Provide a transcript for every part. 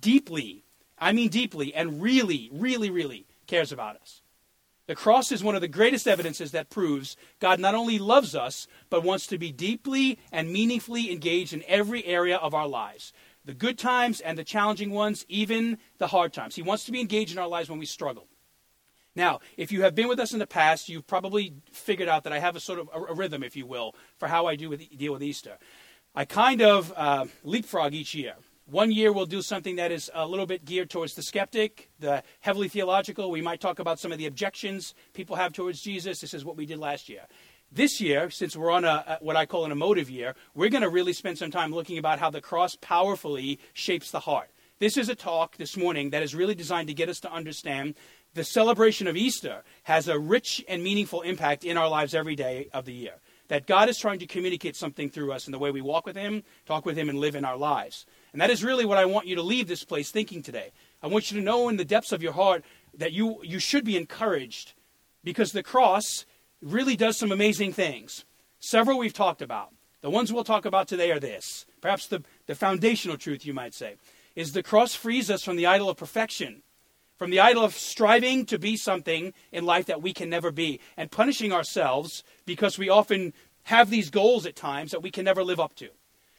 deeply, I mean deeply, and really, really, really cares about us. The cross is one of the greatest evidences that proves God not only loves us, but wants to be deeply and meaningfully engaged in every area of our lives the good times and the challenging ones, even the hard times. He wants to be engaged in our lives when we struggle. Now, if you have been with us in the past, you've probably figured out that I have a sort of a, rhythm, if you will, for how I do with, deal with Easter. I kind of uh, leapfrog each year. One year we'll do something that is a little bit geared towards the skeptic, the heavily theological. We might talk about some of the objections people have towards Jesus. This is what we did last year. This year, since we're on a, what I call an emotive year, we're going to really spend some time looking about how the cross powerfully shapes the heart. This is a talk this morning that is really designed to get us to understand the celebration of Easter has a rich and meaningful impact in our lives every day of the year. That God is trying to communicate something through us in the way we walk with Him, talk with Him, and live in our lives. And that is really what I want you to leave this place thinking today. I want you to know in the depths of your heart that you, you should be encouraged because the cross really does some amazing things. Several we've talked about. The ones we'll talk about today are this. Perhaps the, the foundational truth, you might say, is the cross frees us from the idol of perfection, from the idol of striving to be something in life that we can never be, and punishing ourselves because we often have these goals at times that we can never live up to.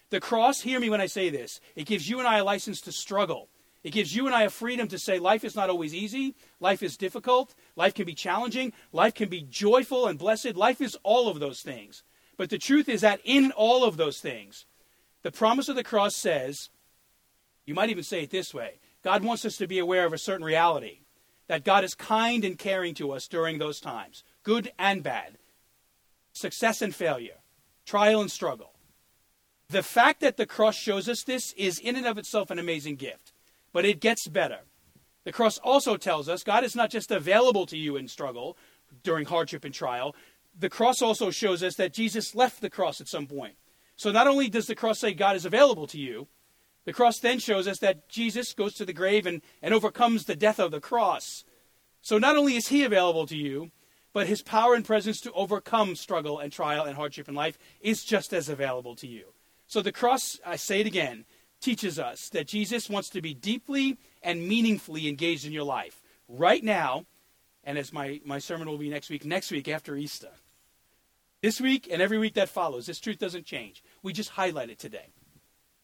The cross, hear me when I say this, it gives you and I a license to struggle. It gives you and I a freedom to say life is not always easy, life is difficult, life can be challenging, life can be joyful and blessed. Life is all of those things. But the truth is that in all of those things, the promise of the cross says, you might even say it this way God wants us to be aware of a certain reality that God is kind and caring to us during those times, good and bad, success and failure, trial and struggle. The fact that the cross shows us this is in and of itself an amazing gift, but it gets better. The cross also tells us God is not just available to you in struggle during hardship and trial. The cross also shows us that Jesus left the cross at some point. So not only does the cross say God is available to you, the cross then shows us that Jesus goes to the grave and, and overcomes the death of the cross. So not only is he available to you, but his power and presence to overcome struggle and trial and hardship in life is just as available to you. So the cross, I say it again, teaches us that Jesus wants to be deeply and meaningfully engaged in your life right now, and as my, my sermon will be next week, next week after Easter. This week and every week that follows, this truth doesn't change. We just highlight it today.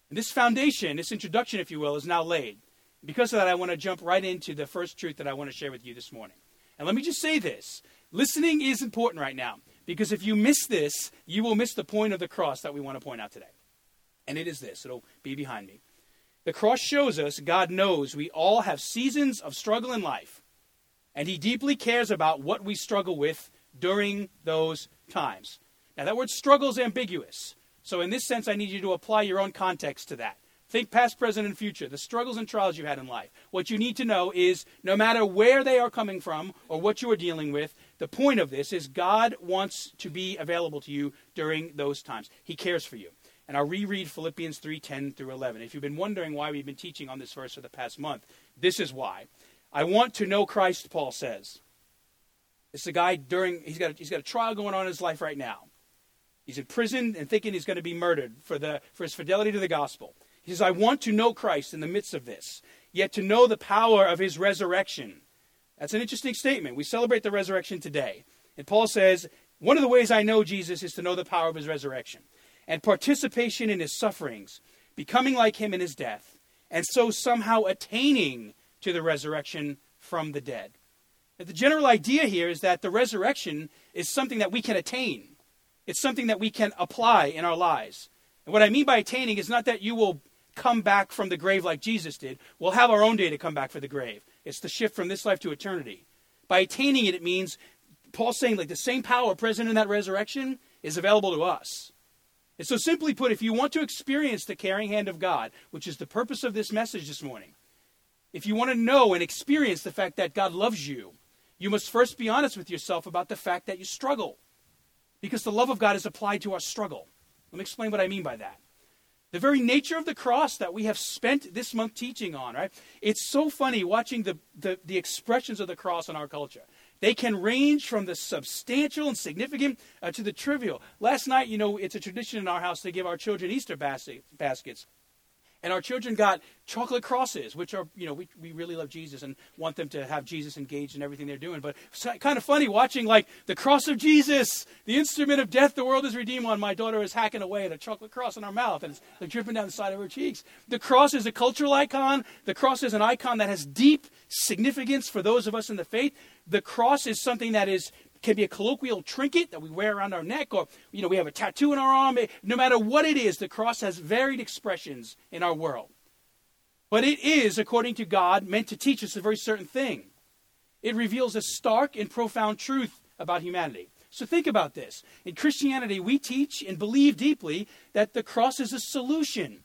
And this foundation, this introduction, if you will, is now laid. Because of that, I want to jump right into the first truth that I want to share with you this morning. And let me just say this listening is important right now, because if you miss this, you will miss the point of the cross that we want to point out today and it is this it'll be behind me. The cross shows us God knows we all have seasons of struggle in life, and He deeply cares about what we struggle with during those times. Now, that word struggle is ambiguous. So, in this sense, I need you to apply your own context to that. Think past, present, and future, the struggles and trials you had in life. What you need to know is no matter where they are coming from or what you are dealing with, the point of this is God wants to be available to you during those times. He cares for you. And I'll reread Philippians 3:10 through 11. If you've been wondering why we've been teaching on this verse for the past month, this is why. I want to know Christ, Paul says. It's a guy during he's got a, he's got a trial going on in his life right now. He's in prison and thinking he's going to be murdered for the for his fidelity to the gospel. He says, "I want to know Christ in the midst of this, yet to know the power of his resurrection." That's an interesting statement. We celebrate the resurrection today. And Paul says, "One of the ways I know Jesus is to know the power of his resurrection." And participation in his sufferings, becoming like him in his death, and so somehow attaining to the resurrection from the dead. the general idea here is that the resurrection is something that we can attain. It's something that we can apply in our lives. And what I mean by attaining is not that you will come back from the grave like Jesus did. We'll have our own day to come back for the grave. It's the shift from this life to eternity. By attaining it, it means Paul's saying like the same power present in that resurrection is available to us. And so, simply put, if you want to experience the caring hand of God, which is the purpose of this message this morning, if you want to know and experience the fact that God loves you, you must first be honest with yourself about the fact that you struggle. Because the love of God is applied to our struggle. Let me explain what I mean by that. The very nature of the cross that we have spent this month teaching on, right? It's so funny watching the, the, the expressions of the cross in our culture. They can range from the substantial and significant uh, to the trivial. Last night, you know, it's a tradition in our house to give our children Easter baskets. And our children got chocolate crosses, which are, you know, we, we really love Jesus and want them to have Jesus engaged in everything they're doing. But it's kind of funny watching, like, the cross of Jesus, the instrument of death the world is redeemed on. My daughter is hacking away at a chocolate cross in our mouth, and it's like, dripping down the side of her cheeks. The cross is a cultural icon. The cross is an icon that has deep significance for those of us in the faith. The cross is something that is can be a colloquial trinket that we wear around our neck, or you know, we have a tattoo in our arm. No matter what it is, the cross has varied expressions in our world. But it is, according to God, meant to teach us a very certain thing. It reveals a stark and profound truth about humanity. So think about this. In Christianity, we teach and believe deeply that the cross is a solution.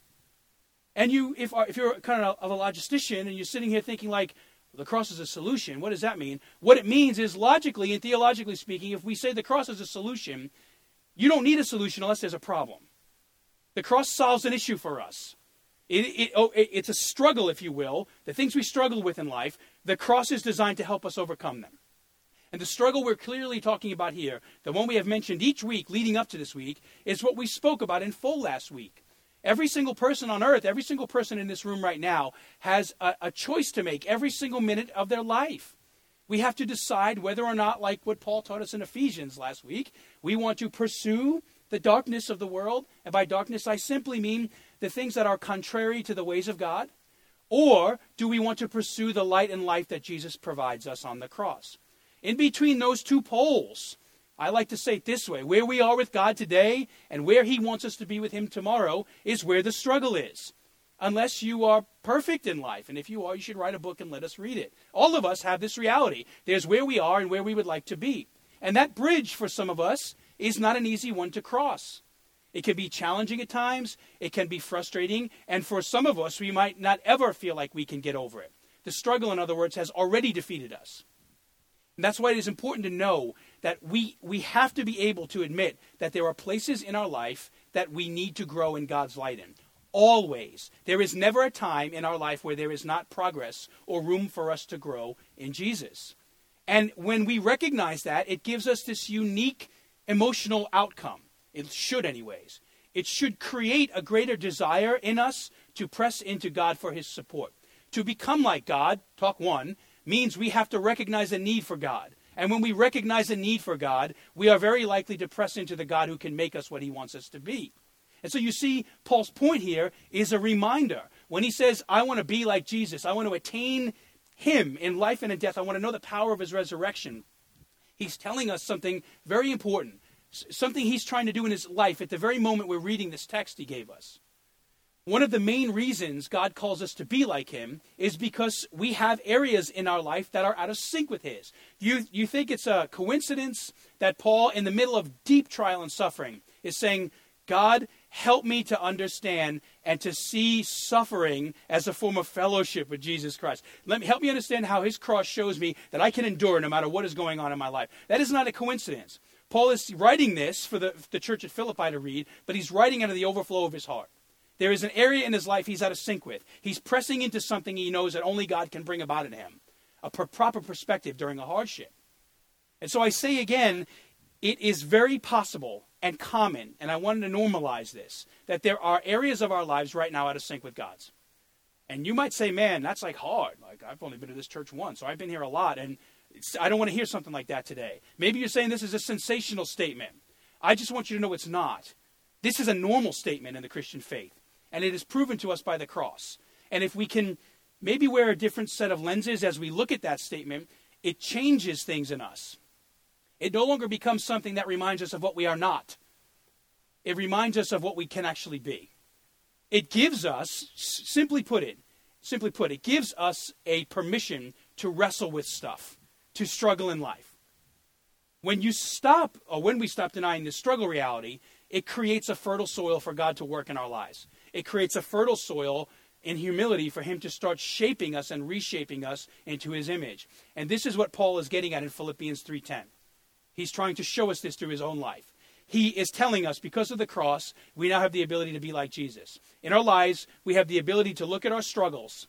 And you, if, if you're kind of a logistician and you're sitting here thinking like, the cross is a solution. What does that mean? What it means is, logically and theologically speaking, if we say the cross is a solution, you don't need a solution unless there's a problem. The cross solves an issue for us. It, it, oh, it, it's a struggle, if you will. The things we struggle with in life, the cross is designed to help us overcome them. And the struggle we're clearly talking about here, the one we have mentioned each week leading up to this week, is what we spoke about in full last week. Every single person on earth, every single person in this room right now has a, a, choice to make every single minute of their life. We have to decide whether or not, like what Paul taught us in Ephesians last week, we want to pursue the darkness of the world. And by darkness, I simply mean the things that are contrary to the ways of God. Or do we want to pursue the light and life that Jesus provides us on the cross? In between those two poles, I like to say it this way where we are with God today and where He wants us to be with Him tomorrow is where the struggle is. Unless you are perfect in life. And if you are, you should write a book and let us read it. All of us have this reality. There's where we are and where we would like to be. And that bridge for some of us is not an easy one to cross. It can be challenging at times, it can be frustrating, and for some of us, we might not ever feel like we can get over it. The struggle, in other words, has already defeated us. And that's why it is important to know that we, we have to be able to admit that there are places in our life that we need to grow in God's light in. Always. There is never a time in our life where there is not progress or room for us to grow in Jesus. And when we recognize that, it gives us this unique emotional outcome. It should, anyways. It should create a greater desire in us to press into God for His support. To become like God, talk one, means we have to recognize a need for God. And when we recognize a need for God, we are very likely to press into the God who can make us what he wants us to be. And so you see, Paul's point here is a reminder. When he says, I want to be like Jesus, I want to attain him in life and in death, I want to know the power of his resurrection, he's telling us something very important, something he's trying to do in his life at the very moment we're reading this text he gave us. One of the main reasons God calls us to be like Him is because we have areas in our life that are out of sync with His. You, you think it's a coincidence that Paul, in the middle of deep trial and suffering, is saying, God, help me to understand and to see suffering as a form of fellowship with Jesus Christ. Let me help me understand how his cross shows me that I can endure no matter what is going on in my life. That is not a coincidence. Paul is writing this for the, the church at Philippi to read, but he's writing out of the overflow of his heart. There is an area in his life he's out of sync with. He's pressing into something he knows that only God can bring about in him a proper perspective during a hardship. And so I say again, it is very possible and common, and I wanted to normalize this, that there are areas of our lives right now out of sync with God's. And you might say, man, that's like hard. Like, I've only been to this church once, so I've been here a lot, and I don't want to hear something like that today. Maybe you're saying this is a sensational statement. I just want you to know it's not. This is a normal statement in the Christian faith and it is proven to us by the cross. And if we can maybe wear a different set of lenses as we look at that statement, it changes things in us. It no longer becomes something that reminds us of what we are not. It reminds us of what we can actually be. It gives us, simply put it, simply put, it gives us a permission to wrestle with stuff, to struggle in life. When you stop, or when we stop denying the struggle reality, it creates a fertile soil for God to work in our lives. It creates a fertile soil in humility for him to start shaping us and reshaping us into his image. And this is what Paul is getting at in Philippians 3:10. He's trying to show us this through his own life. He is telling us because of the cross, we now have the ability to be like Jesus. In our lives, we have the ability to look at our struggles.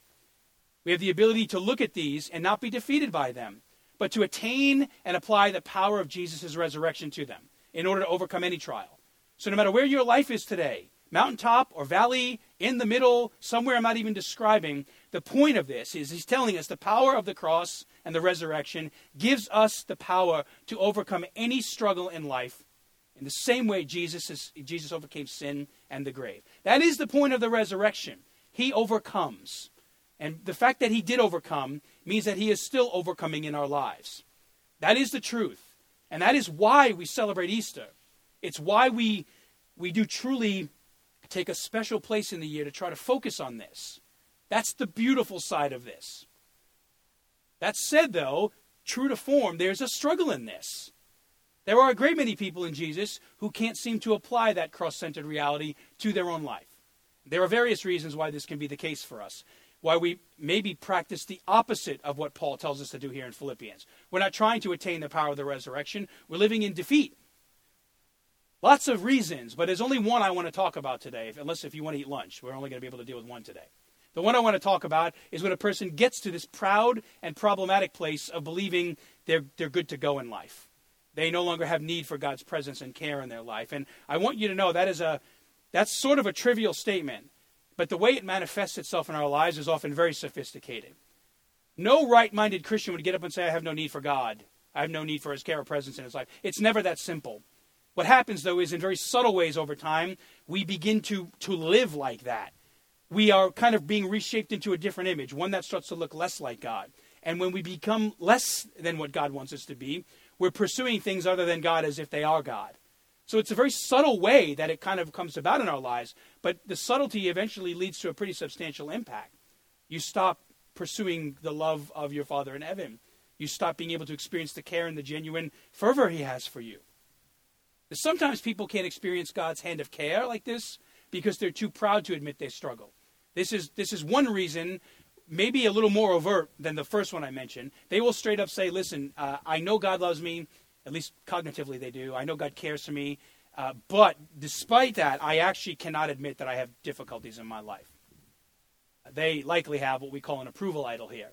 We have the ability to look at these and not be defeated by them, but to attain and apply the power of Jesus' resurrection to them in order to overcome any trial. So no matter where your life is today, mountaintop or valley, in the middle, somewhere I'm not even describing. The point of this is he's telling us the power of the cross and the resurrection gives us the power to overcome any struggle in life in the same way Jesus, is, Jesus overcame sin and the grave. That is the point of the resurrection. He overcomes. And the fact that he did overcome means that he is still overcoming in our lives. That is the truth. And that is why we celebrate Easter. It's why we, we do truly take a special place in the year to try to focus on this. That's the beautiful side of this. That said, though, true to form, there's a struggle in this. There are a great many people in Jesus who can't seem to apply that cross centered reality to their own life. There are various reasons why this can be the case for us. Why we maybe practice the opposite of what Paul tells us to do here in Philippians. We're not trying to attain the power of the resurrection, we're living in defeat. Lots of reasons, but there's only one I want to talk about today, unless if you want to eat lunch. We're only going to be able to deal with one today. The one I want to talk about is when a person gets to this proud and problematic place of believing they're, they're good to go in life. They no longer have need for God's presence and care in their life. And I want you to know that is a that's sort of a trivial statement, but the way it manifests itself in our lives is often very sophisticated. No right-minded Christian would get up and say, "I have no need for God. I have no need for His care or presence in His life." It's never that simple. What happens though is in very subtle ways over time, we begin to to live like that we are kind of being reshaped into a different image, one that starts to look less like God. And when we become less than what God wants us to be, we're pursuing things other than God as if they are God. So it's a very subtle way that it kind of comes about in our lives, but the subtlety eventually leads to a pretty substantial impact. You stop pursuing the love of your Father in heaven. You stop being able to experience the care and the genuine fervor He has for you. Sometimes people can't experience God's hand of care like this because they're too proud to admit they struggle. This is this is one reason, maybe a little more overt than the first one I mentioned. They will straight up say, "Listen, uh, I know God loves me. At least cognitively, they do. I know God cares for me." Uh, but despite that, I actually cannot admit that I have difficulties in my life. They likely have what we call an approval idol here.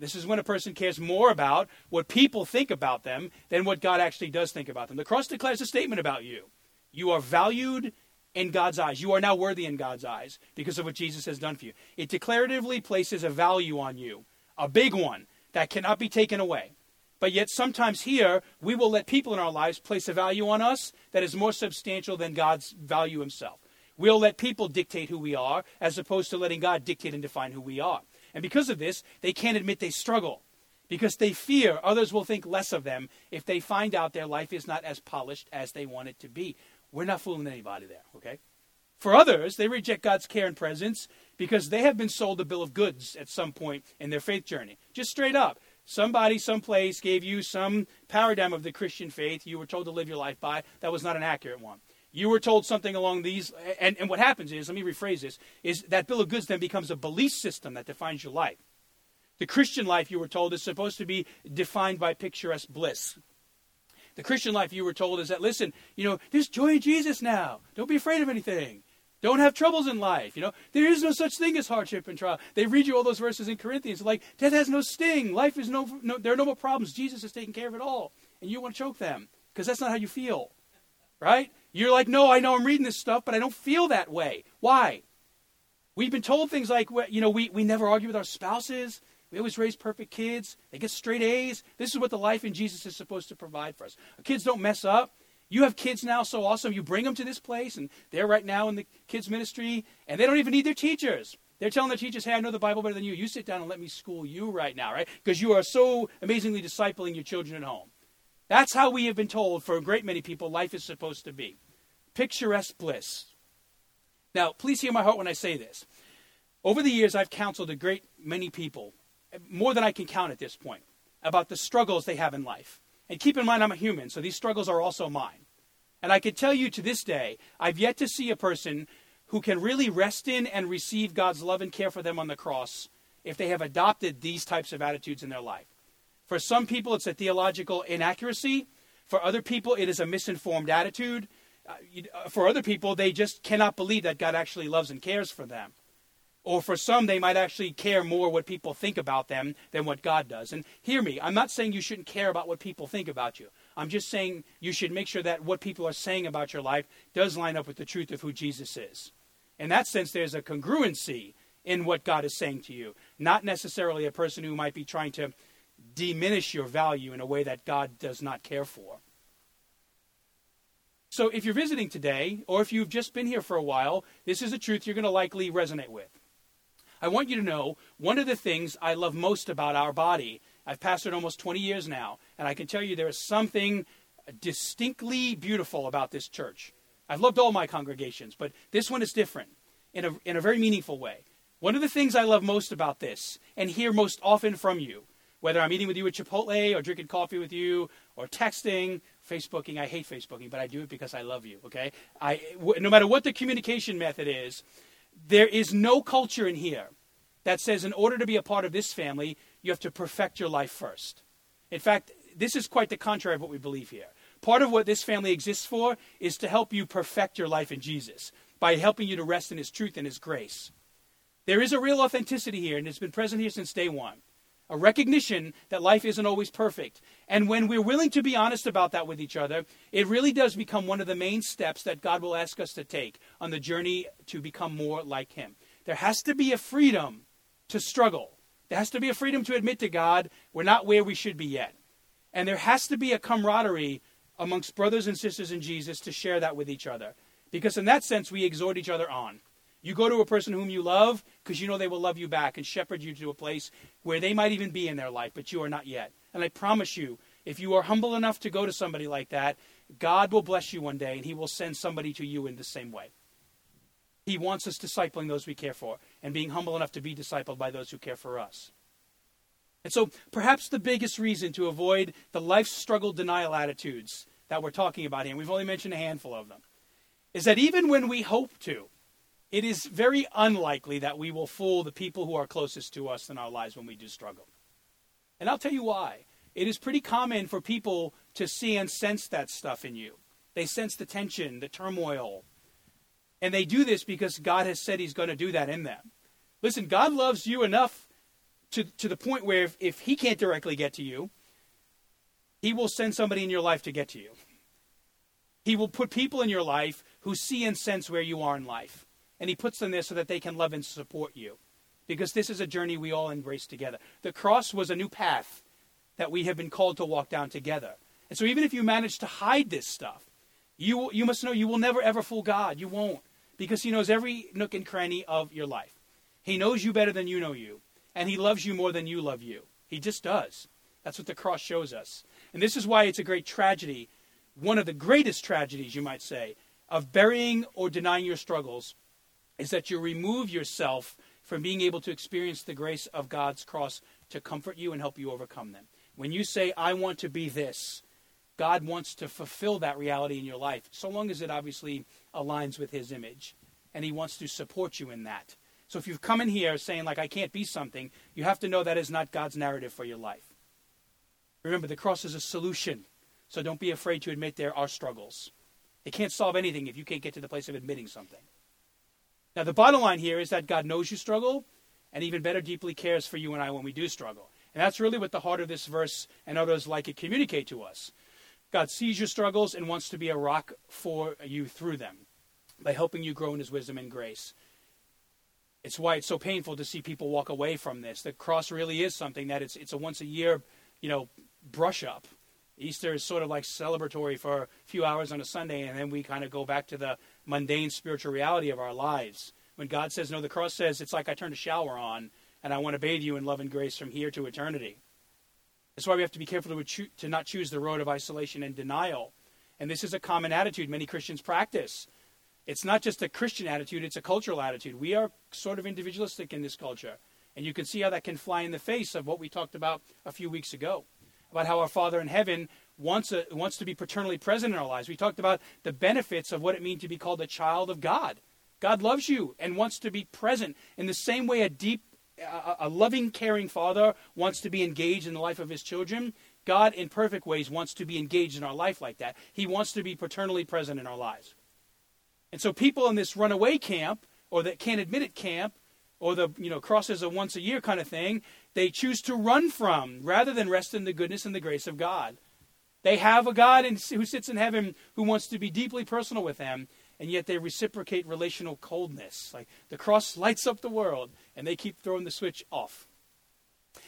This is when a person cares more about what people think about them than what God actually does think about them. The cross declares a statement about you. You are valued in God's eyes. You are now worthy in God's eyes because of what Jesus has done for you. It declaratively places a value on you, a big one that cannot be taken away. But yet, sometimes here, we will let people in our lives place a value on us that is more substantial than God's value himself. We'll let people dictate who we are as opposed to letting God dictate and define who we are. And because of this, they can't admit they struggle because they fear others will think less of them if they find out their life is not as polished as they want it to be. We're not fooling anybody there, okay? For others, they reject God's care and presence because they have been sold a bill of goods at some point in their faith journey. Just straight up. Somebody, someplace gave you some paradigm of the Christian faith you were told to live your life by that was not an accurate one. You were told something along these, and, and what happens is, let me rephrase this, is that bill of goods then becomes a belief system that defines your life. The Christian life, you were told, is supposed to be defined by picturesque bliss, the Christian life, you were told, is that, listen, you know, there's joy in Jesus now. Don't be afraid of anything. Don't have troubles in life. You know, there is no such thing as hardship and trial. They read you all those verses in Corinthians, like death has no sting, life is no, no there are no more problems. Jesus is taking care of it all, and you want to choke them because that's not how you feel, right? You're like, no, I know I'm reading this stuff, but I don't feel that way. Why? We've been told things like, you know, we, we never argue with our spouses. We always raise perfect kids. They get straight A's. This is what the life in Jesus is supposed to provide for us. Our kids don't mess up. You have kids now, so awesome. You bring them to this place, and they're right now in the kids' ministry, and they don't even need their teachers. They're telling their teachers, hey, I know the Bible better than you. You sit down and let me school you right now, right? Because you are so amazingly discipling your children at home. That's how we have been told for a great many people life is supposed to be. Picturesque bliss. Now, please hear my heart when I say this. Over the years, I've counseled a great many people more than I can count at this point, about the struggles they have in life. And keep in mind, I'm a human, so these struggles are also mine. And I can tell you to this day, I've yet to see a person who can really rest in and receive God's love and care for them on the cross if they have adopted these types of attitudes in their life. For some people, it's a theological inaccuracy. For other people, it is a misinformed attitude. Uh, uh for other people, they just cannot believe that God actually loves and cares for them. Or for some, they might actually care more what people think about them than what God does. And hear me, I'm not saying you shouldn't care about what people think about you. I'm just saying you should make sure that what people are saying about your life does line up with the truth of who Jesus is. In that sense, there's a congruency in what God is saying to you, not necessarily a person who might be trying to diminish your value in a way that God does not care for. So if you're visiting today, or if you've just been here for a while, this is a truth you're going to likely resonate with. I want you to know one of the things I love most about our body. I've pastored almost 20 years now, and I can tell you there is something distinctly beautiful about this church. I've loved all my congregations, but this one is different in a, in a very meaningful way. One of the things I love most about this, and hear most often from you, whether I'm eating with you at Chipotle or drinking coffee with you or texting Facebooking. I hate Facebooking, but I do it because I love you. Okay, no matter what the communication method is, there is no culture in here that says in order to be a part of this family, you have to perfect your life first. In fact, this is quite the contrary of what we believe here. Part of what this family exists for is to help you perfect your life in Jesus by helping you to rest in His truth and His grace. There is a real authenticity here, and it's been present here since day one a recognition that life isn't always perfect. And when we're willing to be honest about that with each other, it really does become one of the main steps that God will ask us to take on the journey to become more like Him. There has to be a freedom to struggle. There has to be a freedom to admit to God we're not where we should be yet. And there has to be a camaraderie amongst brothers and sisters in Jesus to share that with each other. Because in that sense, we exhort each other on. You go to a person whom you love because you know they will love you back and shepherd you to a place where they might even be in their life, but you are not yet. And I promise you, if you are humble enough to go to somebody like that, God will bless you one day and He will send somebody to you in the same way. He wants us discipling those we care for and being humble enough to be discipled by those who care for us. And so, perhaps the biggest reason to avoid the life struggle denial attitudes that we're talking about here, and we've only mentioned a handful of them, is that even when we hope to, it is very unlikely that we will fool the people who are closest to us in our lives when we do struggle. And I'll tell you why. It is pretty common for people to see and sense that stuff in you. They sense the tension, the turmoil. And they do this because God has said He's going to do that in them. Listen, God loves you enough to, to the point where if, if He can't directly get to you, He will send somebody in your life to get to you. He will put people in your life who see and sense where you are in life and He puts them there so that they can love and support you. Because this is a journey we all embrace together. The cross was a new path that we have been called to walk down together. And so, even if you manage to hide this stuff, you, you must know you will never ever fool God. You won't. Because He knows every nook and cranny of your life. He knows you better than you know you. And He loves you more than you love you. He just does. That's what the cross shows us. And this is why it's a great tragedy, one of the greatest tragedies, you might say, of burying or denying your struggles is that you remove yourself from being able to experience the grace of God's cross to comfort you and help you overcome them. When you say, I want to be this, God wants to fulfill that reality in your life, so long as it obviously aligns with His image. And He wants to support you in that. So if you've come in here saying, like, I can't be something, you have to know that is not God's narrative for your life. Remember, the cross is a solution. So don't be afraid to admit there are struggles. It can't solve anything if you can't get to the place of admitting something. Now, the bottom line here is that God knows you struggle, and even better, deeply cares for you and I when we do struggle. And that's really what the heart of this verse and others like it communicate to us. God sees your struggles and wants to be a rock for you through them by helping you grow in his wisdom and grace. It's why it's so painful to see people walk away from this. The cross really is something that it's it's a once a year, you know, brush up. Easter is sort of like celebratory for a few hours on a Sunday, and then we kind of go back to the mundane spiritual reality of our lives. When God says, No, the cross says it's like I turn a shower on and I want to bathe you in love and grace from here to eternity. That's why we have to be careful to, to not choose the road of isolation and denial. And this is a common attitude many Christians practice. It's not just a Christian attitude, it's a cultural attitude. We are sort of individualistic in this culture. And you can see how that can fly in the face of what we talked about a few weeks ago about how our Father in heaven wants, a, wants to be paternally present in our lives. We talked about the benefits of what it means to be called a child of God. God loves you and wants to be present in the same way a deep, a, a loving, caring father wants to be engaged in the life of his children. God, in perfect ways, wants to be engaged in our life like that. He wants to be paternally present in our lives. And so, people in this runaway camp, or that can't admit it camp, or the you know crosses a once a year kind of thing, they choose to run from rather than rest in the goodness and the grace of God. They have a God who sits in heaven who wants to be deeply personal with them, and yet they reciprocate relational coldness. Like the cross lights up the world, and they keep throwing the switch off.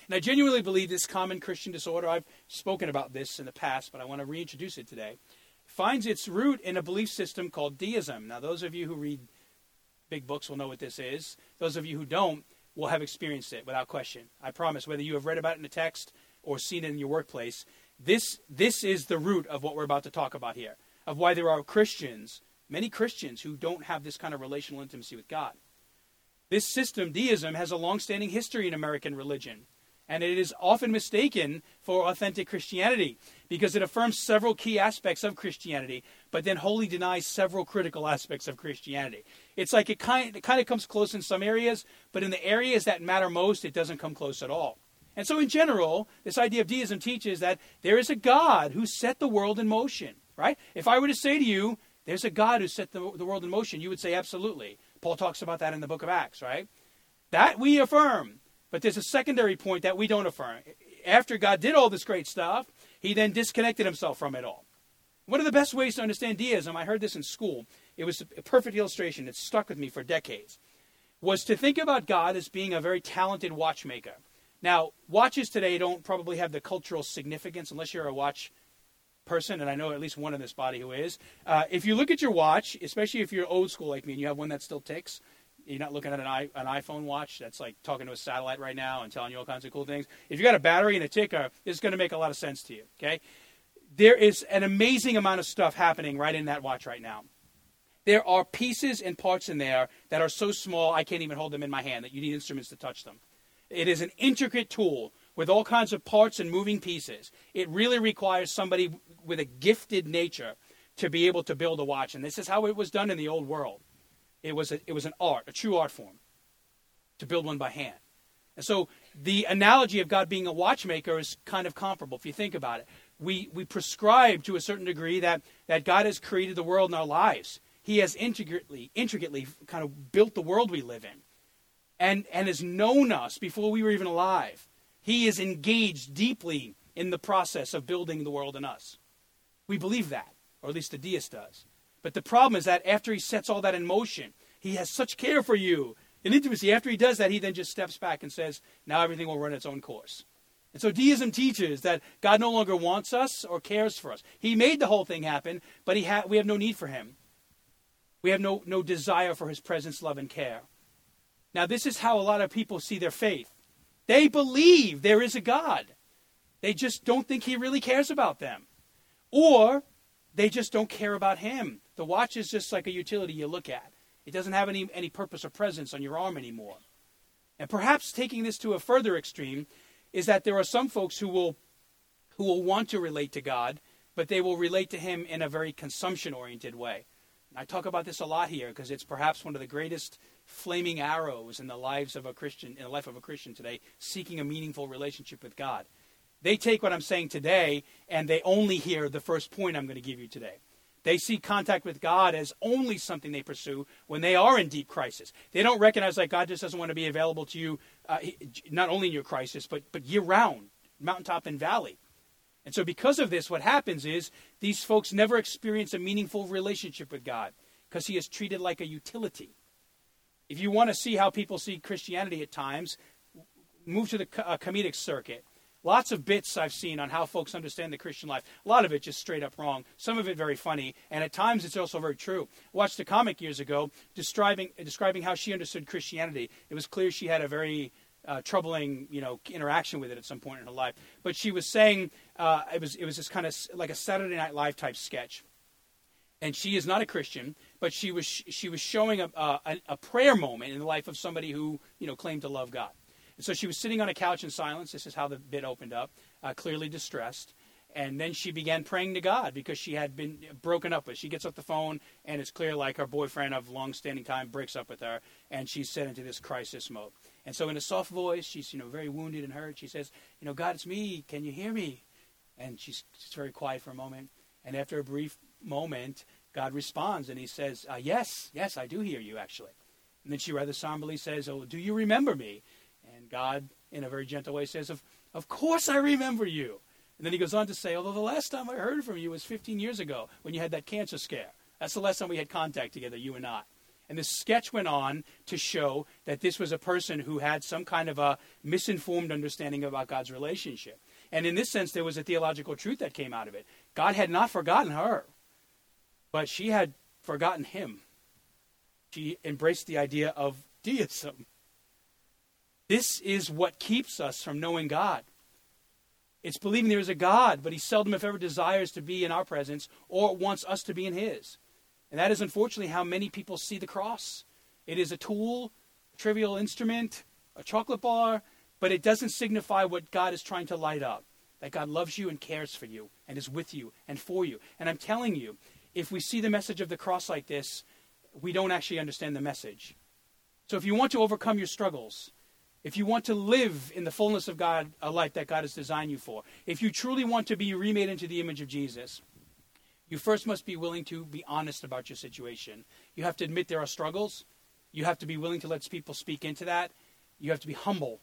And I genuinely believe this common Christian disorder, I've spoken about this in the past, but I want to reintroduce it today, finds its root in a belief system called deism. Now, those of you who read big books will know what this is. Those of you who don't will have experienced it without question. I promise, whether you have read about it in a text or seen it in your workplace, this, this is the root of what we're about to talk about here, of why there are Christians, many Christians, who don't have this kind of relational intimacy with God. This system, deism, has a long-standing history in American religion, and it is often mistaken for authentic Christianity because it affirms several key aspects of Christianity, but then wholly denies several critical aspects of Christianity. It's like it kind, it kind of comes close in some areas, but in the areas that matter most, it doesn't come close at all. And so, in general, this idea of deism teaches that there is a God who set the world in motion, right? If I were to say to you, there's a God who set the, the world in motion, you would say, absolutely. Paul talks about that in the book of Acts, right? That we affirm. But there's a secondary point that we don't affirm. After God did all this great stuff, he then disconnected himself from it all. One of the best ways to understand deism, I heard this in school, it was a perfect illustration, it stuck with me for decades, was to think about God as being a very talented watchmaker. Now, watches today don't probably have the cultural significance unless you're a watch person, and I know at least one in this body who is. Uh, if you look at your watch, especially if you're old school like me and you have one that still ticks, you're not looking at an, I, an iPhone watch that's like talking to a satellite right now and telling you all kinds of cool things. If you got a battery and a ticker, it's going to make a lot of sense to you. Okay, there is an amazing amount of stuff happening right in that watch right now. There are pieces and parts in there that are so small I can't even hold them in my hand that you need instruments to touch them. It is an intricate tool with all kinds of parts and moving pieces. It really requires somebody with a gifted nature to be able to build a watch. And this is how it was done in the old world. It was, a, it was an art, a true art form, to build one by hand. And so the analogy of God being a watchmaker is kind of comparable if you think about it. We, we prescribe to a certain degree that, that God has created the world in our lives. He has intricately, intricately kind of built the world we live in and, and has known us before we were even alive. He is engaged deeply in the process of building the world in us. We believe that, or at least the deist does. But the problem is that after he sets all that in motion, he has such care for you and intimacy. After he does that, he then just steps back and says, now everything will run its own course. And so deism teaches that God no longer wants us or cares for us. He made the whole thing happen, but he ha- we have no need for him. We have no, no desire for his presence, love, and care. Now, this is how a lot of people see their faith. They believe there is a God. They just don't think he really cares about them. Or they just don't care about him. The watch is just like a utility you look at. It doesn't have any, any purpose or presence on your arm anymore. And perhaps taking this to a further extreme is that there are some folks who will who will want to relate to God, but they will relate to him in a very consumption oriented way. I talk about this a lot here because it's perhaps one of the greatest flaming arrows in the lives of a Christian, in the life of a Christian today, seeking a meaningful relationship with God. They take what I'm saying today and they only hear the first point I'm going to give you today. They see contact with God as only something they pursue when they are in deep crisis. They don't recognize that God just doesn't want to be available to you, uh, not only in your crisis, but, but year round, mountaintop and valley. And so, because of this, what happens is these folks never experience a meaningful relationship with God because He is treated like a utility. If you want to see how people see Christianity at times, move to the uh, comedic circuit. Lots of bits I've seen on how folks understand the Christian life. A lot of it just straight up wrong. Some of it very funny, and at times it's also very true. I watched a comic years ago describing describing how she understood Christianity. It was clear she had a very uh, troubling, you know, interaction with it at some point in her life. But she was saying uh, it was it was just kind of like a Saturday Night Live type sketch and she is not a Christian, but she was she was showing a, a, a prayer moment in the life of somebody who you know claimed to love God. And so she was sitting on a couch in silence. This is how the bit opened up, uh, clearly distressed. And then she began praying to God because she had been broken up with. She gets off the phone, and it's clear like her boyfriend of long-standing time breaks up with her, and she's set into this crisis mode. And so, in a soft voice, she's you know very wounded and hurt. She says, "You know, God, it's me. Can you hear me?" And she's, she's very quiet for a moment. And after a brief moment, God responds and he says, uh, Yes, yes, I do hear you, actually. And then she rather somberly says, Oh, do you remember me? And God, in a very gentle way, says, Of, of course I remember you. And then he goes on to say, Although the last time I heard from you was 15 years ago when you had that cancer scare. That's the last time we had contact together, you and I. And the sketch went on to show that this was a person who had some kind of a misinformed understanding about God's relationship. And in this sense, there was a theological truth that came out of it. God had not forgotten her, but she had forgotten him. She embraced the idea of deism. This is what keeps us from knowing God. It's believing there is a God, but he seldom, if ever, desires to be in our presence or wants us to be in his. And that is unfortunately how many people see the cross. It is a tool, a trivial instrument, a chocolate bar, but it doesn't signify what God is trying to light up. That God loves you and cares for you and is with you and for you. And I'm telling you, if we see the message of the cross like this, we don't actually understand the message. So if you want to overcome your struggles, if you want to live in the fullness of God, a life that God has designed you for, if you truly want to be remade into the image of Jesus, you first must be willing to be honest about your situation. You have to admit there are struggles. You have to be willing to let people speak into that. You have to be humble.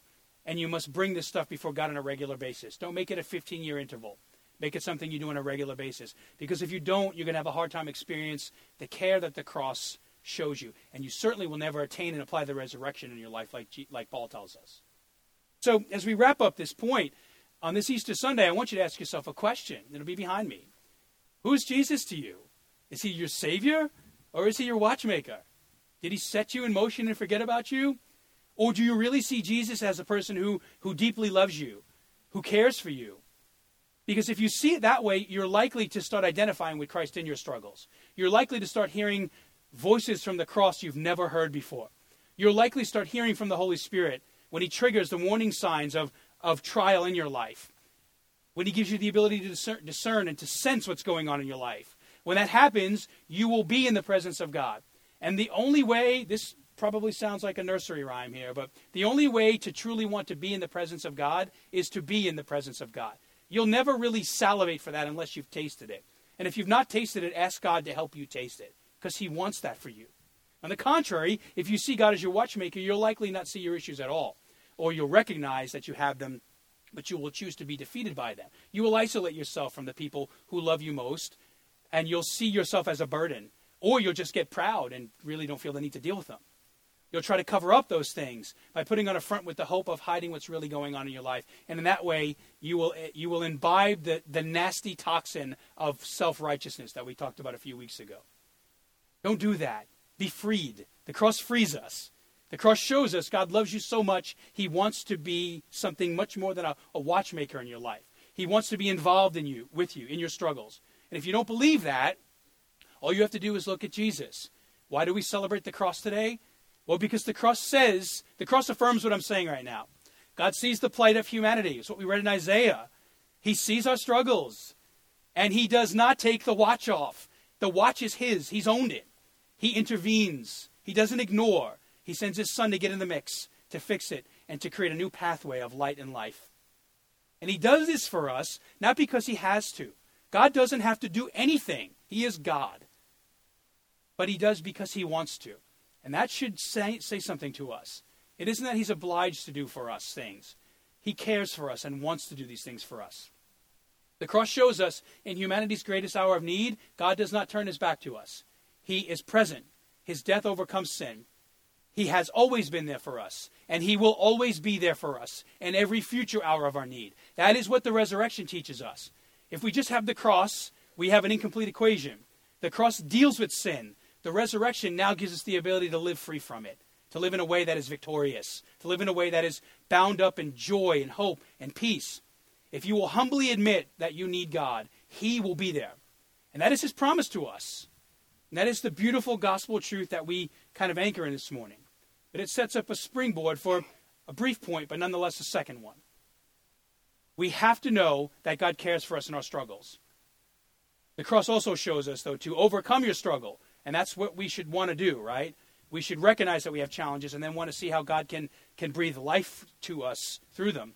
And you must bring this stuff before God on a regular basis. Don't make it a 15 year interval. Make it something you do on a regular basis. Because if you don't, you're going to have a hard time experience the care that the cross shows you. And you certainly will never attain and apply the resurrection in your life like, like Paul tells us. So, as we wrap up this point, on this Easter Sunday, I want you to ask yourself a question. It'll be behind me. Who is Jesus to you? Is he your Savior or is he your watchmaker? Did he set you in motion and forget about you? Or do you really see Jesus as a person who, who deeply loves you, who cares for you? Because if you see it that way, you're likely to start identifying with Christ in your struggles. You're likely to start hearing voices from the cross you've never heard before. You'll likely start hearing from the Holy Spirit when He triggers the warning signs of, of trial in your life, when He gives you the ability to discern, discern and to sense what's going on in your life. When that happens, you will be in the presence of God. And the only way, this probably sounds like a nursery rhyme here, but the only way to truly want to be in the presence of God is to be in the presence of God. You'll never really salivate for that unless you've tasted it. And if you've not tasted it, ask God to help you taste it because He wants that for you. On the contrary, if you see God as your watchmaker, you'll likely not see your issues at all, or you'll recognize that you have them, but you will choose to be defeated by them. You will isolate yourself from the people who love you most, and you'll see yourself as a burden, or you'll just get proud and really don't feel the need to deal with them. You'll try to cover up those things by putting on a front with the hope of hiding what's really going on in your life. And in that way, you will, eh, you will imbibe the, the nasty toxin of self righteousness that we talked about a few weeks ago. Don't do that. Be freed. The cross frees us. The cross shows us God loves you so much, He wants to be something much more than a, a, watchmaker in your life. He wants to be involved in you, with you, in your struggles. And if you don't believe that, all you have to do is look at Jesus. Why do we celebrate the cross today? Well, because the cross says, the cross affirms what I'm saying right now. God sees the plight of humanity. It's what we read in Isaiah. He sees our struggles, and He does not take the watch off. The watch is His, He's owned it. He intervenes. He doesn't ignore. He sends his son to get in the mix, to fix it, and to create a new pathway of light and life. And he does this for us not because he has to. God doesn't have to do anything. He is God. But he does because he wants to. And that should say, say something to us. It isn't that he's obliged to do for us things. He cares for us and wants to do these things for us. The cross shows us in humanity's greatest hour of need, God does not turn his back to us. He is present. His death overcomes sin. He has always been there for us, and He will always be there for us in every future hour of our need. That is what the resurrection teaches us. If we just have the cross, we have an incomplete equation. The cross deals with sin. The resurrection now gives us the ability to live free from it, to live in a way that is victorious, to live in a way that is bound up in joy and hope and peace. If you will humbly admit that you need God, He will be there. And that is His promise to us. And that is the beautiful gospel truth that we kind of anchor in this morning. But it sets up a springboard for a brief point, but nonetheless a second one. We have to know that God cares for us in our struggles. The cross also shows us, though, to overcome your struggle. And that's what we should want to do, right? We should recognize that we have challenges and then want to see how God can, can breathe life to us through them.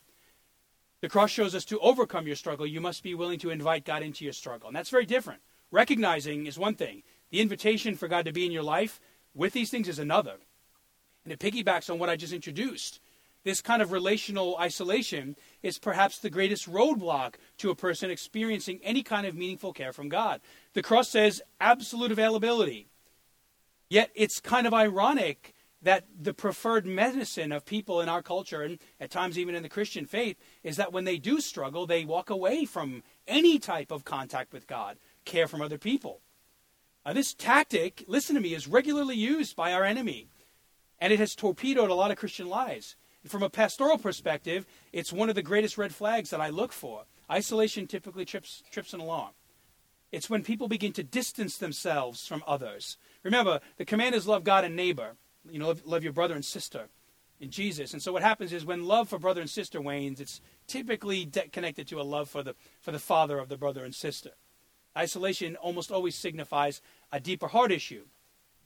The cross shows us to overcome your struggle, you must be willing to invite God into your struggle. And that's very different. Recognizing is one thing, the invitation for God to be in your life with these things is another. And it piggybacks on what I just introduced. this kind of relational isolation is perhaps the greatest roadblock to a person experiencing any kind of meaningful care from God. The cross says absolute availability. Yet it's kind of ironic that the preferred medicine of people in our culture, and at times even in the Christian faith, is that when they do struggle, they walk away from any type of contact with God, care from other people. This tactic, listen to me, is regularly used by our enemy, and it has torpedoed a lot of Christian lives. From a pastoral perspective, it's one of the greatest red flags that I look for. Isolation typically trips, trips an alarm. It's when people begin to distance themselves from others. Remember, the command is love God and neighbor. You know, love, love your brother and sister in Jesus. And so what happens is when love for brother and sister wanes, it's typically de- connected to a love for the for the father of the brother and sister. Isolation almost always signifies a deeper heart issue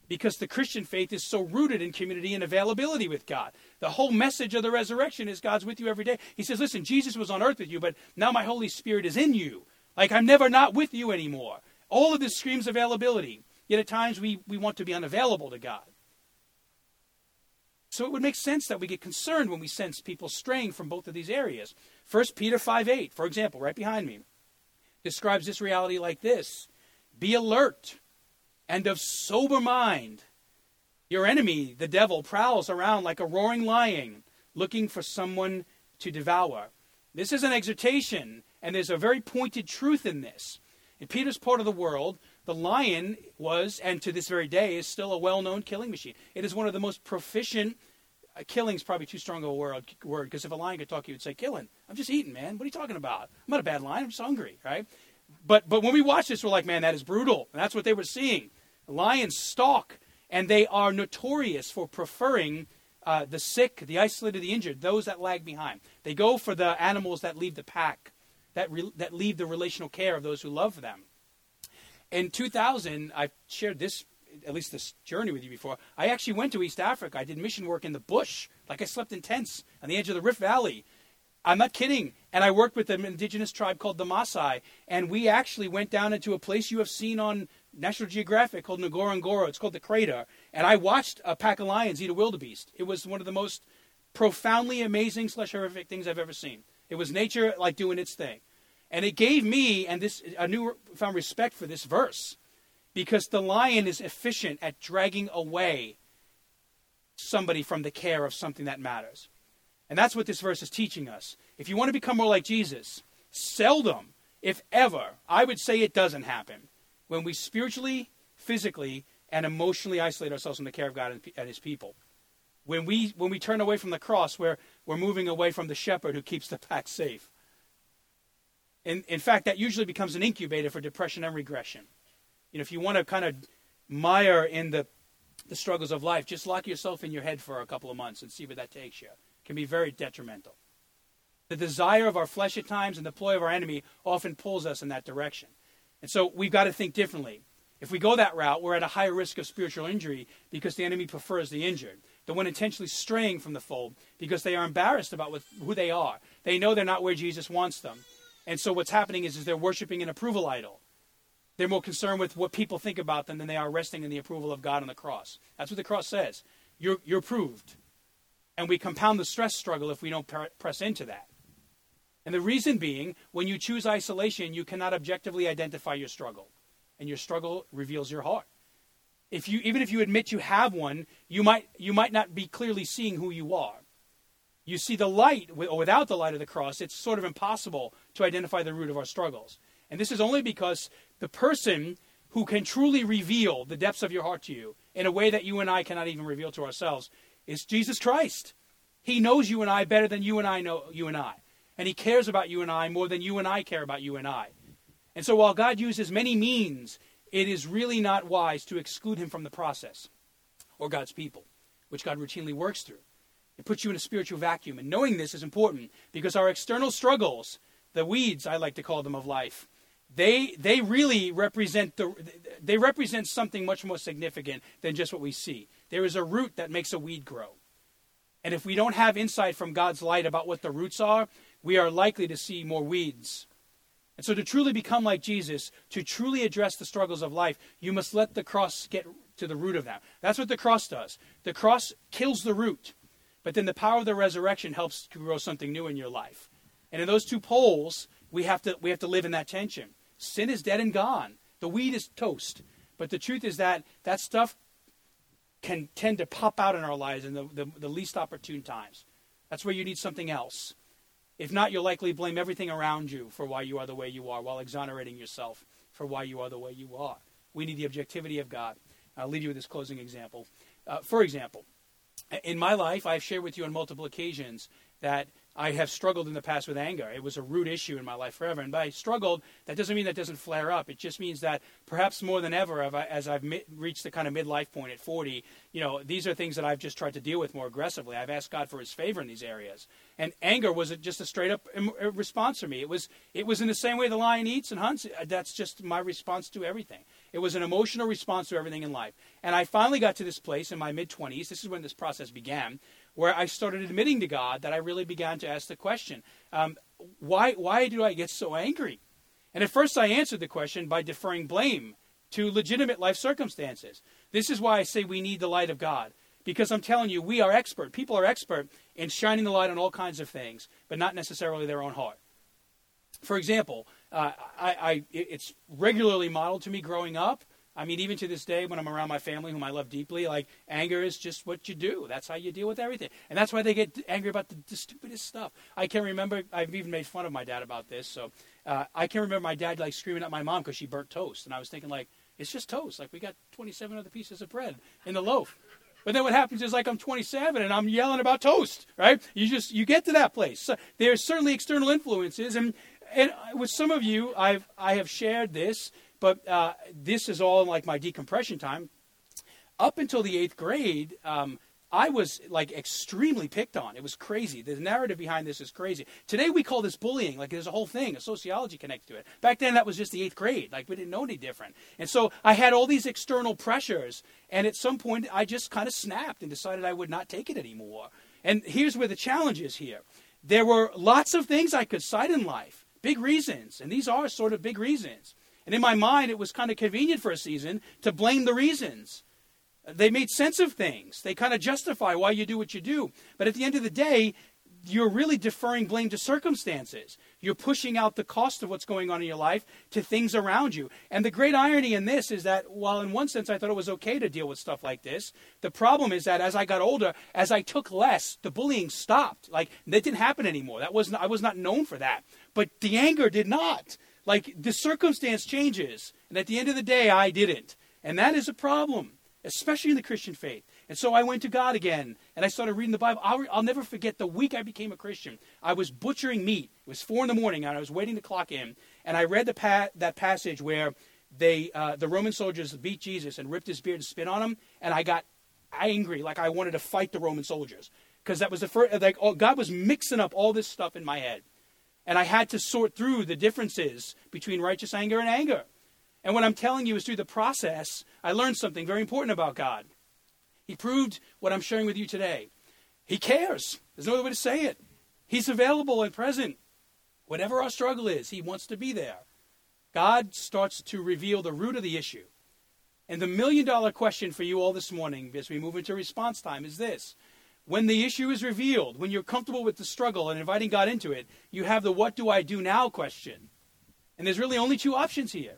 because the Christian faith is so rooted in community and availability with God. The whole message of the resurrection is God's with you every day. He says, Listen, Jesus was on earth with you, but now my Holy Spirit is in you. Like I'm never not with you anymore. All of this screams availability. Yet at times we, we want to be unavailable to God. So it would make sense that we get concerned when we sense people straying from both of these areas. 1 Peter 5 8, for example, right behind me, describes this reality like this Be alert and of sober mind. Your enemy, the devil, prowls around like a roaring lion, looking for someone to devour. This is an exhortation, and there's a very pointed truth in this. In Peter's part of the world, the lion was, and to this very day, is still a well known killing machine. It is one of the most proficient. Uh, killing's probably too strong a word because if a lion could talk, he would say, "Killing. I'm just eating, man. What are you talking about? I'm not a bad lion. I'm just hungry, right?" But but when we watch this, we're like, "Man, that is brutal." And that's what they were seeing. Lions stalk, and they are notorious for preferring uh, the sick, the isolated, the injured, those that lag behind. They go for the animals that leave the pack, that re- that leave the relational care of those who love them. In 2000, I shared this, at least this journey with you before. I actually went to East Africa. I did mission work in the bush. Like I slept in tents on the edge of the Rift Valley. I'm not kidding. And I worked with an indigenous tribe called the Maasai. And we actually went down into a place you have seen on National Geographic called Ngorongoro. It's called the Crater. And I watched a pack of lions eat a wildebeest. It was one of the most profoundly amazing slash horrific things I've ever seen. It was nature like doing its thing. And it gave me and this a new found respect for this verse because the lion is efficient at dragging away somebody from the care of something that matters. And that's what this verse is teaching us. If you want to become more like Jesus, seldom, if ever, I would say it doesn't happen when we spiritually, physically, and emotionally isolate ourselves from the care of God and his people. When we when we turn away from the cross, we're, we're moving away from the shepherd who keeps the pack safe. In, in fact, that usually becomes an incubator for depression and regression. You know, if you want to kind of mire in the, the struggles of life, just lock yourself in your head for a couple of months and see where that takes you. It can be very detrimental. The desire of our flesh at times and the ploy of our enemy often pulls us in that direction. And so we've got to think differently. If we go that route, we're at a higher risk of spiritual injury because the enemy prefers the injured. The one intentionally straying from the fold because they are embarrassed about who they are. They know they're not where Jesus wants them. And so what's happening is, is they're worshiping an approval idol. They're more concerned with what people think about them than they are resting in the approval of God on the cross. That's what the cross says. You're, you're approved. And we compound the stress struggle if we don't press into that. And the reason being, when you choose isolation, you cannot objectively identify your struggle. And your struggle reveals your heart. If you, even if you admit you have one, you might, you might not be clearly seeing who you are you see the light or without the light of the cross, it's sort of impossible to identify the root of our struggles. And this is only because the person who can truly reveal the depths of your heart to you in a way that you and I cannot even reveal to ourselves is Jesus Christ. He knows you and I better than you and I know you and I. And he cares about you and I more than you and I care about you and I. And so while God uses many means, it is really not wise to exclude him from the process or God's people, which God routinely works through. It puts you in a spiritual vacuum. And knowing this is important because our external struggles, the weeds, I like to call them, of life, they, they really represent, the, they represent something much more significant than just what we see. There is a root that makes a weed grow. And if we don't have insight from God's light about what the roots are, we are likely to see more weeds. And so, to truly become like Jesus, to truly address the struggles of life, you must let the cross get to the root of them. That's what the cross does. The cross kills the root. but then the power of the resurrection helps to grow something new in your life. And in those two poles, we have to we have to live in that tension. Sin is dead and gone. The weed is toast. But the truth is that that stuff can tend to pop out in our lives in the, the, the least opportune times. That's where you need something else. If not, you'll likely blame everything around you for why you are the way you are while exonerating yourself for why you are the way you are. We need the objectivity of God. I'll leave you with this closing example. Uh, for example, in my life, I've shared with you on multiple occasions that I have struggled in the past with anger. It was a root issue in my life forever. And by struggled, that doesn't mean that doesn't flare up. It just means that perhaps more than ever, as I've reached the kind of midlife point at 40, you know, these are things that I've just tried to deal with more aggressively. I've asked God for His favor in these areas. And anger was just a straight up response for me. It was, it was in the same way the lion eats and hunts. That's just my response to everything. It was an emotional response to everything in life. And I finally got to this place in my mid 20s. This is when this process began where I started admitting to God that I really began to ask the question, um, why, why do I get so angry? And at first I answered the question by deferring blame to legitimate life circumstances. This is why I say we need the light of God. Because I'm telling you, we are expert. People are expert in shining the light on all kinds of things, but not necessarily their own heart. For example, uh, I, I, it's regularly modeled to me growing up I mean, even to this day, when I'm around my family, whom I love deeply, like anger is just what you do. That's how you deal with everything, and that's why they get angry about the, the stupidest stuff. I can remember. I've even made fun of my dad about this. So uh, I can remember my dad like screaming at my mom because she burnt toast, and I was thinking like, it's just toast. Like we got 27 other pieces of bread in the loaf. But then what happens is like I'm 27 and I'm yelling about toast, right? You just you get to that place. So there's certainly external influences, and and with some of you, I've I have shared this but uh, this is all like my decompression time. Up until the eighth grade, um, I was like extremely picked on. It was crazy. The narrative behind this is crazy. Today we call this bullying. Like there's a whole thing, a sociology connected to it. Back then that was just the eighth grade. Like we didn't know any different. And so I had all these external pressures. And at some point I just kind of snapped and decided I would not take it anymore. And here's where the challenge is here. There were lots of things I could cite in life, big reasons. And these are sort of big reasons. And in my mind, it was kind of convenient for a season to blame the reasons. They made sense of things. They kind of justify why you do what you do. But at the end of the day, you're really deferring blame to circumstances. You're pushing out the cost of what's going on in your life to things around you. And the great irony in this is that while in one sense I thought it was okay to deal with stuff like this, the problem is that as I got older, as I took less, the bullying stopped. Like that didn't happen anymore. That wasn't I was not known for that. But the anger did not. Like the circumstance changes, and at the end of the day, I didn't. And that is a problem, especially in the Christian faith. And so I went to God again, and I started reading the Bible. I'll, I'll never forget the week I became a Christian. I was butchering meat. It was four in the morning, and I was waiting to clock in. And I read the pa- that passage where they, uh, the Roman soldiers beat Jesus and ripped his beard and spit on him, and I got angry, like I wanted to fight the Roman soldiers because that was the first. Like oh, God was mixing up all this stuff in my head. And I had to sort through the differences between righteous anger and anger. And what I'm telling you is through the process, I learned something very important about God. He proved what I'm sharing with you today. He cares. There's no other way to say it. He's available and present. Whatever our struggle is, He wants to be there. God starts to reveal the root of the issue. And the million dollar question for you all this morning as we move into response time is this when the issue is revealed, when you're comfortable with the struggle and inviting God into it, you have the what do I do now question. And there's really only two options here.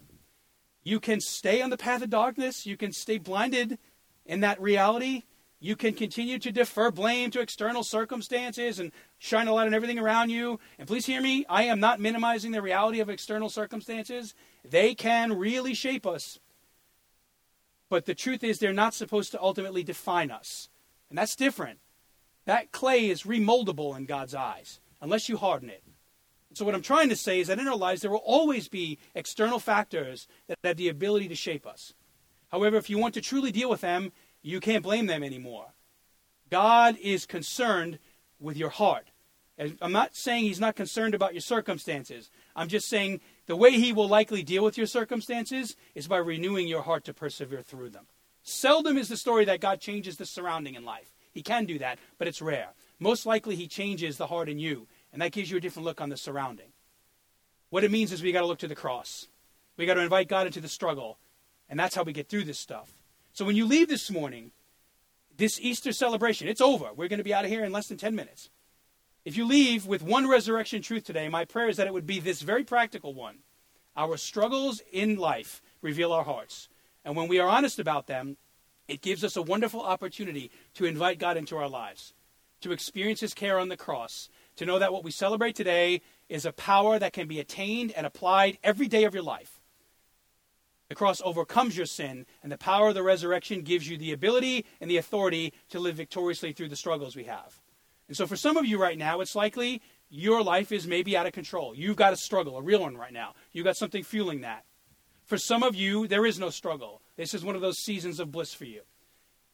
You can stay on the path of darkness, you can stay blinded in that reality, you can continue to defer blame to external circumstances and shine a light on everything around you. And please hear me, I am not minimizing the reality of external circumstances. They can really shape us. But the truth is, they're not supposed to ultimately define us. And that's different. That clay is remoldable in God's eyes unless you harden it. So, what I'm trying to say is that in our lives, there will always be external factors that have the ability to shape us. However, if you want to truly deal with them, you can't blame them anymore. God is concerned with your heart. I'm not saying He's not concerned about your circumstances. I'm just saying the way He will likely deal with your circumstances is by renewing your heart to persevere through them. Seldom is the story that God changes the surrounding in life. He can do that, but it's rare. Most likely, he changes the heart in you, and that gives you a different look on the surrounding. What it means is we got to look to the cross. We got to invite God into the struggle, and that's how we get through this stuff. So when you leave this morning, this Easter celebration, it's over. We're going to be out of here in less than 10 minutes. If you leave with one resurrection truth today, my prayer is that it would be this very practical one. Our struggles in life reveal our hearts. And when we are honest about them, it gives us a wonderful opportunity to invite God into our lives, to experience His care on the cross, to know that what we celebrate today is a power that can be attained and applied every day of your life. The cross overcomes your sin, and the power of the resurrection gives you the ability and the authority to live victoriously through the struggles we have. And so, for some of you right now, it's likely your life is maybe out of control. You've got a struggle, a real one right now. You've got something fueling that. For some of you, there is no struggle. This is one of those seasons of bliss for you.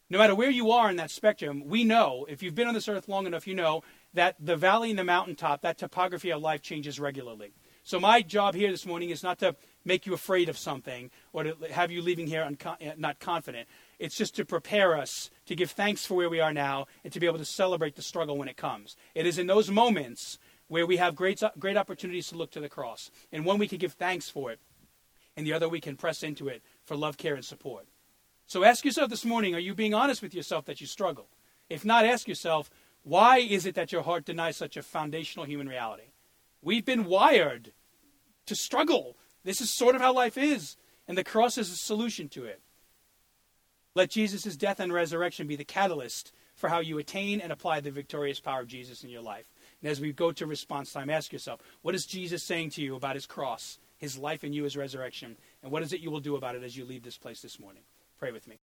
No matter where you are in that spectrum, we know, if you've been on this earth long enough, you know that the valley and the mountaintop, that topography of life changes regularly. So, my job here this morning is not to make you afraid of something or to have you leaving here uncon- uh, not confident. It's just to prepare us to give thanks for where we are now and to be able to celebrate the struggle when it comes. It is in those moments where we have great, uh, great opportunities to look to the cross. And one we can give thanks for it, and the other we can press into it for love, care, and support. So ask yourself this morning are you being honest with yourself that you struggle? If not, ask yourself why is it that your heart denies such a foundational human reality? We've been wired to struggle. This is sort of how life is, and the cross is a solution to it. Let Jesus' death and resurrection be the catalyst for how you attain and apply the victorious power of Jesus in your life. And as we go to response time, ask yourself, what is Jesus saying to you about his cross, his life in you, his resurrection, and what is it you will do about it as you leave this place this morning? Pray with me.